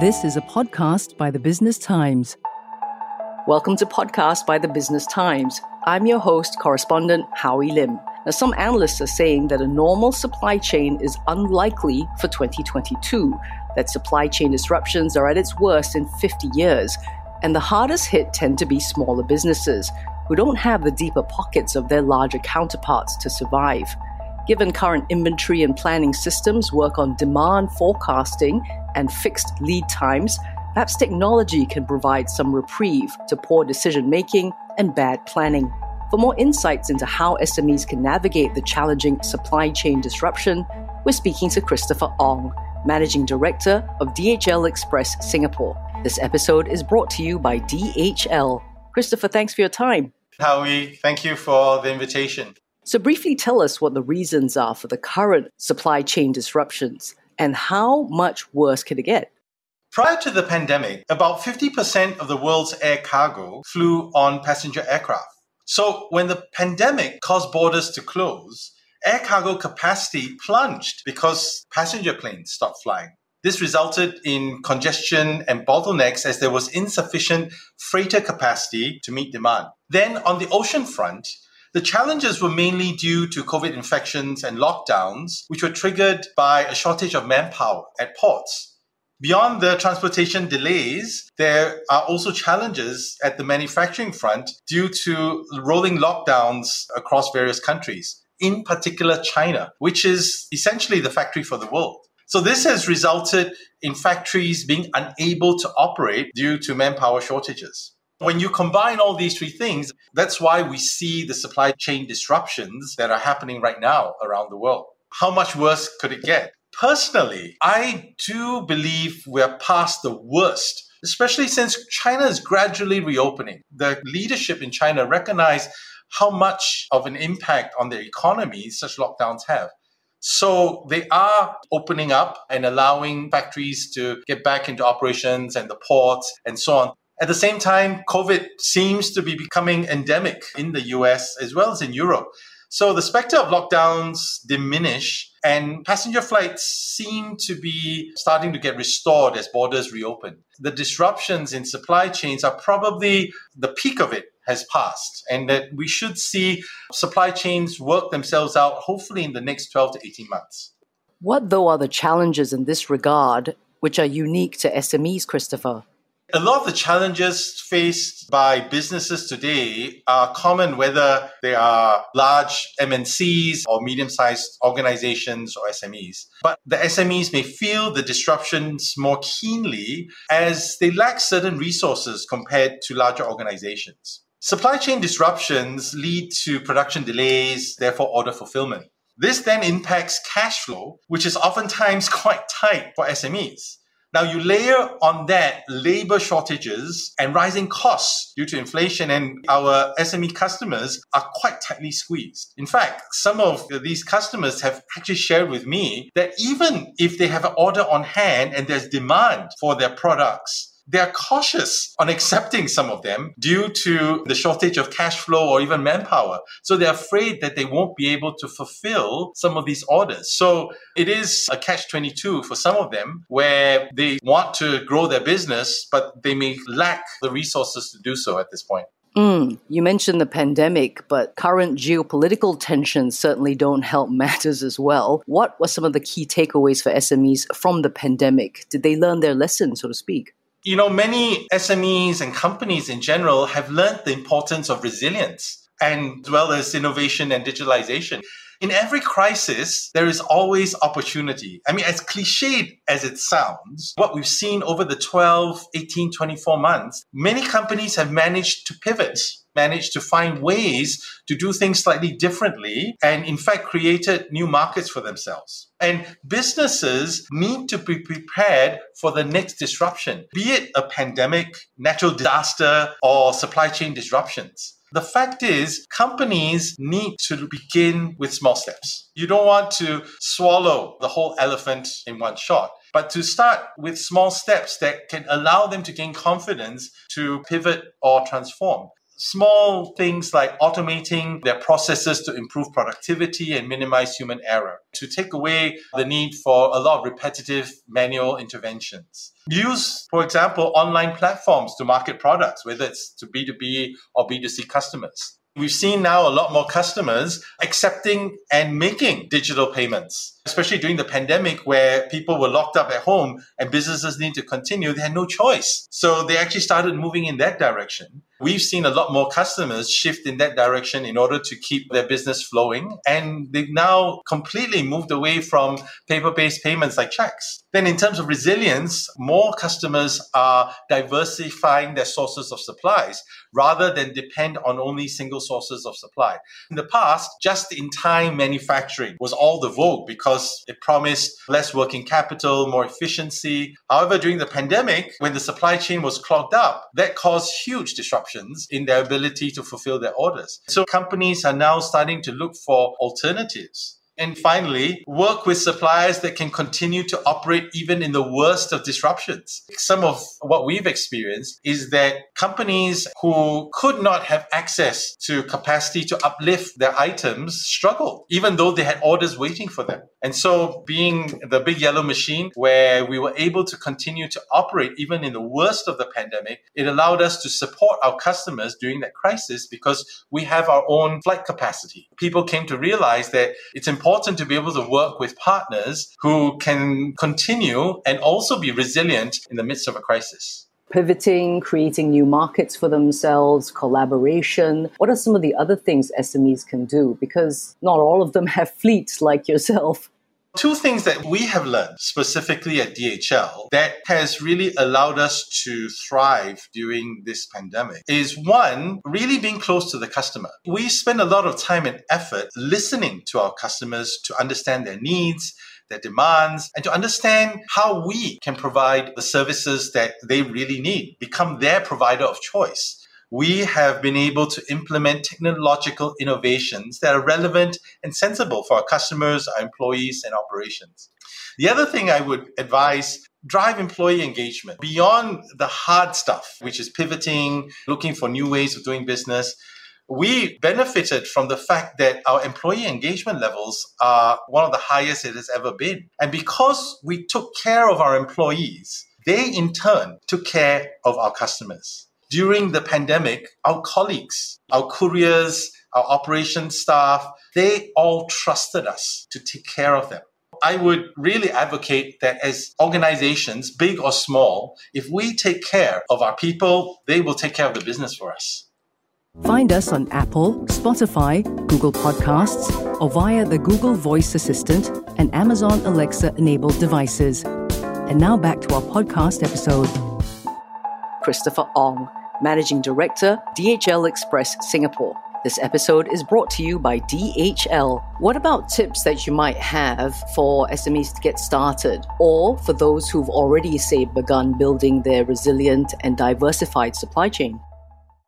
This is a podcast by the Business Times. Welcome to Podcast by the Business Times. I'm your host, correspondent Howie Lim. Now, some analysts are saying that a normal supply chain is unlikely for 2022, that supply chain disruptions are at its worst in 50 years, and the hardest hit tend to be smaller businesses who don't have the deeper pockets of their larger counterparts to survive. Given current inventory and planning systems work on demand forecasting and fixed lead times, perhaps technology can provide some reprieve to poor decision making and bad planning. For more insights into how SMEs can navigate the challenging supply chain disruption, we're speaking to Christopher Ong, Managing Director of DHL Express Singapore. This episode is brought to you by DHL. Christopher, thanks for your time. Howie, thank you for the invitation. So, briefly tell us what the reasons are for the current supply chain disruptions and how much worse could it get? Prior to the pandemic, about 50% of the world's air cargo flew on passenger aircraft. So, when the pandemic caused borders to close, air cargo capacity plunged because passenger planes stopped flying. This resulted in congestion and bottlenecks as there was insufficient freighter capacity to meet demand. Then, on the ocean front, the challenges were mainly due to COVID infections and lockdowns, which were triggered by a shortage of manpower at ports. Beyond the transportation delays, there are also challenges at the manufacturing front due to rolling lockdowns across various countries, in particular China, which is essentially the factory for the world. So this has resulted in factories being unable to operate due to manpower shortages. When you combine all these three things, that's why we see the supply chain disruptions that are happening right now around the world. How much worse could it get? Personally, I do believe we're past the worst, especially since China is gradually reopening. The leadership in China recognize how much of an impact on their economy such lockdowns have. So they are opening up and allowing factories to get back into operations and the ports and so on. At the same time, COVID seems to be becoming endemic in the US as well as in Europe. So the specter of lockdowns diminish and passenger flights seem to be starting to get restored as borders reopen. The disruptions in supply chains are probably the peak of it has passed and that we should see supply chains work themselves out hopefully in the next 12 to 18 months. What though are the challenges in this regard which are unique to SMEs, Christopher? A lot of the challenges faced by businesses today are common whether they are large MNCs or medium sized organizations or SMEs. But the SMEs may feel the disruptions more keenly as they lack certain resources compared to larger organizations. Supply chain disruptions lead to production delays, therefore order fulfillment. This then impacts cash flow, which is oftentimes quite tight for SMEs. Now you layer on that labor shortages and rising costs due to inflation and our SME customers are quite tightly squeezed. In fact, some of these customers have actually shared with me that even if they have an order on hand and there's demand for their products, they're cautious on accepting some of them due to the shortage of cash flow or even manpower. So they're afraid that they won't be able to fulfill some of these orders. So it is a catch 22 for some of them where they want to grow their business, but they may lack the resources to do so at this point. Mm, you mentioned the pandemic, but current geopolitical tensions certainly don't help matters as well. What were some of the key takeaways for SMEs from the pandemic? Did they learn their lesson, so to speak? You know, many SMEs and companies in general have learned the importance of resilience and as well as innovation and digitalization. In every crisis, there is always opportunity. I mean, as cliched as it sounds, what we've seen over the 12, 18, 24 months, many companies have managed to pivot managed to find ways to do things slightly differently and in fact created new markets for themselves. And businesses need to be prepared for the next disruption, be it a pandemic, natural disaster, or supply chain disruptions. The fact is, companies need to begin with small steps. You don't want to swallow the whole elephant in one shot but to start with small steps that can allow them to gain confidence to pivot or transform small things like automating their processes to improve productivity and minimize human error, to take away the need for a lot of repetitive manual interventions. Use, for example, online platforms to market products, whether it's to B2B or B2C customers. We've seen now a lot more customers accepting and making digital payments, especially during the pandemic where people were locked up at home and businesses need to continue. They had no choice. So they actually started moving in that direction. We've seen a lot more customers shift in that direction in order to keep their business flowing. And they've now completely moved away from paper based payments like checks. Then, in terms of resilience, more customers are diversifying their sources of supplies rather than depend on only single sources of supply. In the past, just in time manufacturing was all the vogue because it promised less working capital, more efficiency. However, during the pandemic, when the supply chain was clogged up, that caused huge disruptions in their ability to fulfill their orders. So companies are now starting to look for alternatives and finally, work with suppliers that can continue to operate even in the worst of disruptions. Some of what we've experienced is that companies who could not have access to capacity to uplift their items struggled, even though they had orders waiting for them. And so, being the big yellow machine where we were able to continue to operate even in the worst of the pandemic, it allowed us to support our customers during that crisis because we have our own flight capacity. People came to realize that it's important important to be able to work with partners who can continue and also be resilient in the midst of a crisis pivoting, creating new markets for themselves, collaboration? What are some of the other things SMEs can do? Because not all of them have fleets like yourself. Two things that we have learned specifically at DHL that has really allowed us to thrive during this pandemic is one, really being close to the customer. We spend a lot of time and effort listening to our customers to understand their needs, their demands, and to understand how we can provide the services that they really need, become their provider of choice we have been able to implement technological innovations that are relevant and sensible for our customers, our employees, and operations. The other thing I would advise drive employee engagement beyond the hard stuff, which is pivoting, looking for new ways of doing business. We benefited from the fact that our employee engagement levels are one of the highest it has ever been. And because we took care of our employees, they in turn took care of our customers during the pandemic, our colleagues, our couriers, our operations staff, they all trusted us to take care of them. I would really advocate that as organizations, big or small, if we take care of our people, they will take care of the business for us. Find us on Apple, Spotify, Google Podcasts, or via the Google Voice Assistant and Amazon Alexa enabled devices. And now back to our podcast episode. Christopher Ong Managing Director, DHL Express Singapore. This episode is brought to you by DHL. What about tips that you might have for SMEs to get started, or for those who've already, say, begun building their resilient and diversified supply chain?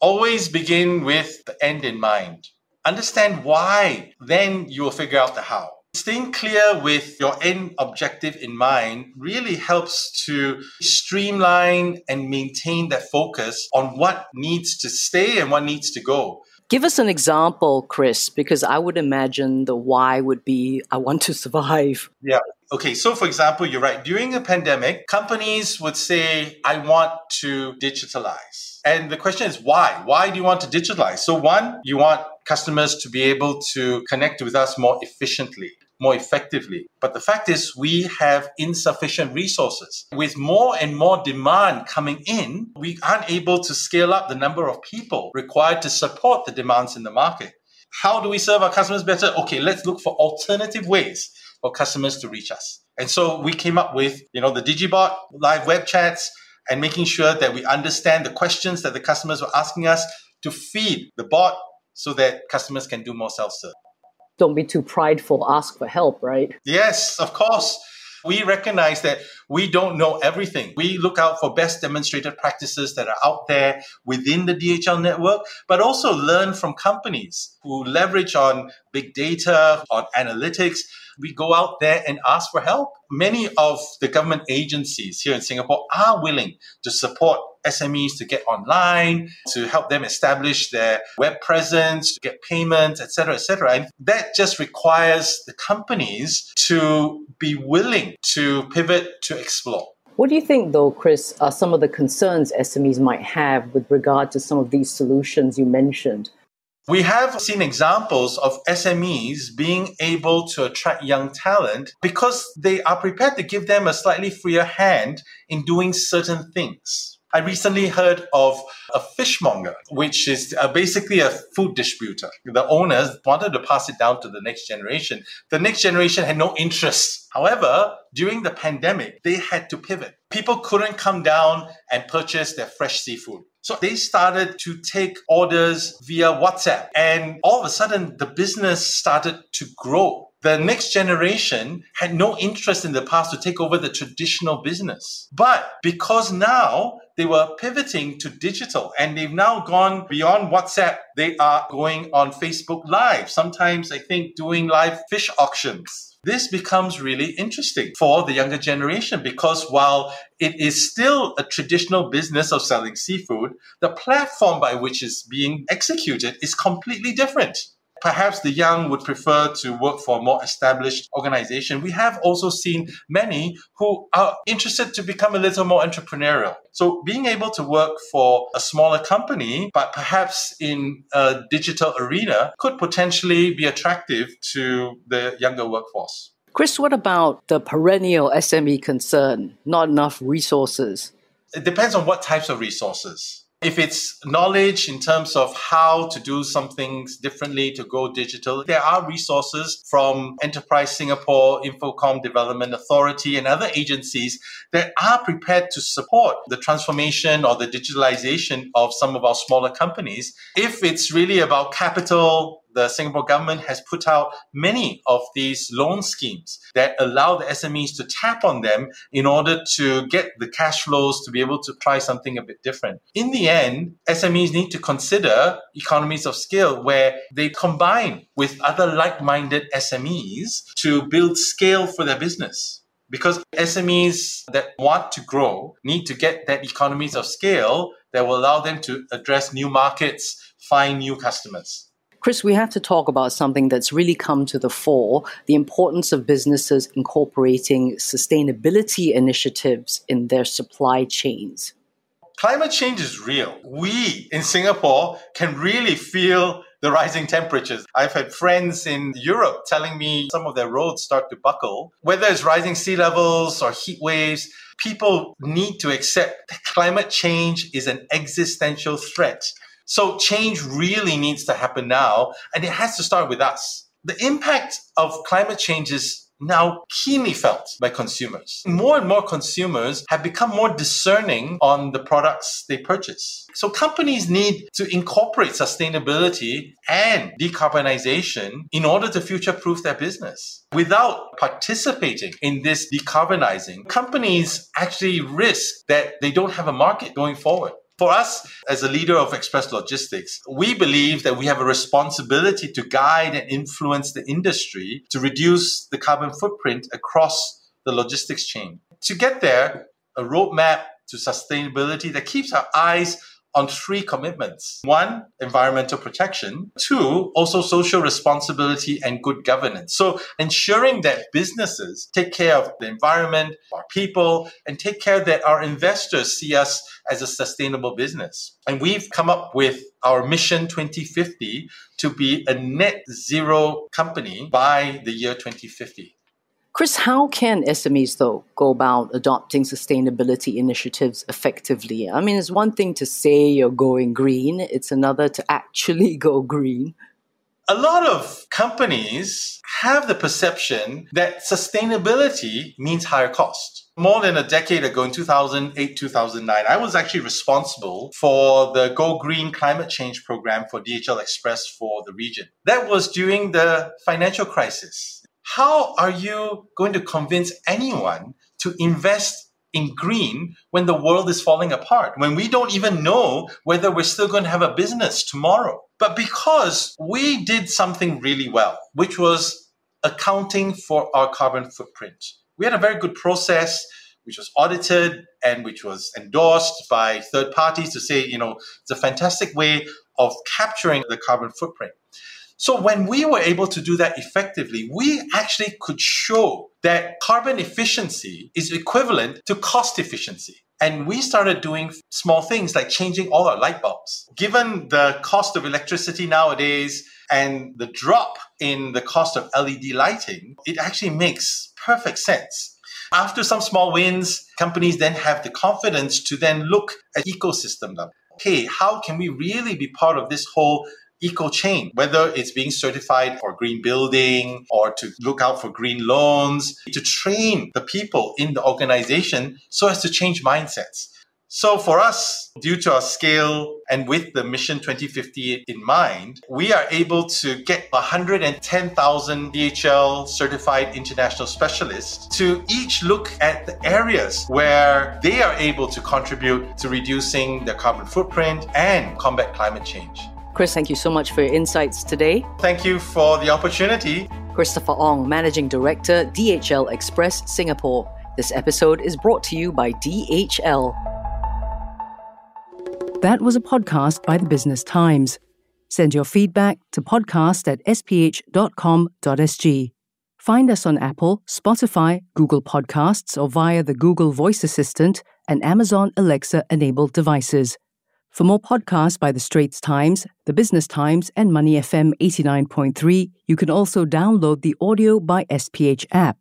Always begin with the end in mind. Understand why, then you will figure out the how. Staying clear with your end objective in mind really helps to streamline and maintain that focus on what needs to stay and what needs to go. Give us an example, Chris, because I would imagine the why would be I want to survive. Yeah. Okay, so for example, you're right. During a pandemic, companies would say, I want to digitalize. And the question is, why? Why do you want to digitalize? So, one, you want customers to be able to connect with us more efficiently more effectively. But the fact is, we have insufficient resources. With more and more demand coming in, we aren't able to scale up the number of people required to support the demands in the market. How do we serve our customers better? Okay, let's look for alternative ways for customers to reach us. And so we came up with, you know, the Digibot live web chats and making sure that we understand the questions that the customers were asking us to feed the bot so that customers can do more self-serve don't be too prideful, ask for help, right? Yes, of course. We recognize that we don't know everything. We look out for best demonstrated practices that are out there within the DHL network, but also learn from companies who leverage on big data, on analytics. We go out there and ask for help. Many of the government agencies here in Singapore are willing to support SMEs to get online, to help them establish their web presence, to get payments, etc., etc. And that just requires the companies to be willing to pivot to explore. What do you think, though, Chris, are some of the concerns SMEs might have with regard to some of these solutions you mentioned? We have seen examples of SMEs being able to attract young talent because they are prepared to give them a slightly freer hand in doing certain things. I recently heard of a fishmonger, which is uh, basically a food distributor. The owners wanted to pass it down to the next generation. The next generation had no interest. However, during the pandemic, they had to pivot. People couldn't come down and purchase their fresh seafood. So they started to take orders via WhatsApp. And all of a sudden, the business started to grow the next generation had no interest in the past to take over the traditional business. But because now they were pivoting to digital and they've now gone beyond WhatsApp, they are going on Facebook Live, sometimes I think doing live fish auctions. This becomes really interesting for the younger generation because while it is still a traditional business of selling seafood, the platform by which it's being executed is completely different. Perhaps the young would prefer to work for a more established organization. We have also seen many who are interested to become a little more entrepreneurial. So being able to work for a smaller company, but perhaps in a digital arena, could potentially be attractive to the younger workforce. Chris, what about the perennial SME concern? Not enough resources. It depends on what types of resources. If it's knowledge in terms of how to do some things differently to go digital, there are resources from Enterprise Singapore, Infocomm Development Authority, and other agencies that are prepared to support the transformation or the digitalization of some of our smaller companies. If it's really about capital, the Singapore government has put out many of these loan schemes that allow the SMEs to tap on them in order to get the cash flows to be able to try something a bit different. In the end, SMEs need to consider economies of scale where they combine with other like minded SMEs to build scale for their business because SMEs that want to grow need to get that economies of scale that will allow them to address new markets, find new customers. Chris, we have to talk about something that's really come to the fore the importance of businesses incorporating sustainability initiatives in their supply chains. Climate change is real. We in Singapore can really feel the rising temperatures. I've had friends in Europe telling me some of their roads start to buckle. Whether it's rising sea levels or heat waves, people need to accept that climate change is an existential threat so change really needs to happen now, and it has to start with us. The impact of climate change is now keenly felt by consumers. More and more consumers have become more discerning on the products they purchase. So companies need to incorporate sustainability and decarbonization in order to future proof their business. Without participating in this decarbonizing, companies actually risk that they don't have a market going forward. For us, as a leader of Express Logistics, we believe that we have a responsibility to guide and influence the industry to reduce the carbon footprint across the logistics chain. To get there, a roadmap to sustainability that keeps our eyes on three commitments. One, environmental protection. Two, also social responsibility and good governance. So ensuring that businesses take care of the environment, our people, and take care that our investors see us as a sustainable business. And we've come up with our mission 2050 to be a net zero company by the year 2050. Chris, how can SMEs, though, go about adopting sustainability initiatives effectively? I mean, it's one thing to say you're going green, it's another to actually go green. A lot of companies have the perception that sustainability means higher cost. More than a decade ago, in 2008, 2009, I was actually responsible for the Go Green climate change program for DHL Express for the region. That was during the financial crisis how are you going to convince anyone to invest in green when the world is falling apart, when we don't even know whether we're still going to have a business tomorrow. But because we did something really well, which was accounting for our carbon footprint, we had a very good process which was audited and which was endorsed by third parties to say, you know, it's a fantastic way of capturing the carbon footprint. So when we were able to do that effectively, we actually could show that carbon efficiency is equivalent to cost efficiency. And we started doing small things like changing all our light bulbs. Given the cost of electricity nowadays and the drop in the cost of LED lighting, it actually makes perfect sense. After some small wins, companies then have the confidence to then look at ecosystem level. Hey, how can we really be part of this whole eco chain, whether it's being certified for green building or to look out for green loans, to train the people in the organization so as to change mindsets. So for us, due to our scale and with the Mission 2050 in mind, we are able to get 110,000 DHL certified international specialists to each look at the areas where they are able to contribute to reducing their carbon footprint and combat climate change. Chris, thank you so much for your insights today. Thank you for the opportunity. Christopher Ong, Managing Director, DHL Express Singapore. This episode is brought to you by DHL. That was a podcast by the Business Times. Send your feedback to podcast at sph.com.sg. Find us on Apple, Spotify, Google Podcasts, or via the Google Voice Assistant and Amazon Alexa enabled devices. For more podcasts by The Straits Times, The Business Times, and Money FM 89.3, you can also download the AWEDIO by SPH app.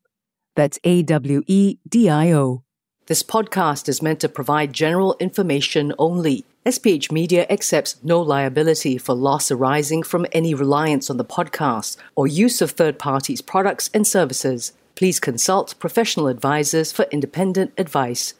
That's A W E D I O. This podcast is meant to provide general information only. SPH Media accepts no liability for loss arising from any reliance on the podcast or use of third parties' products and services. Please consult professional advisors for independent advice.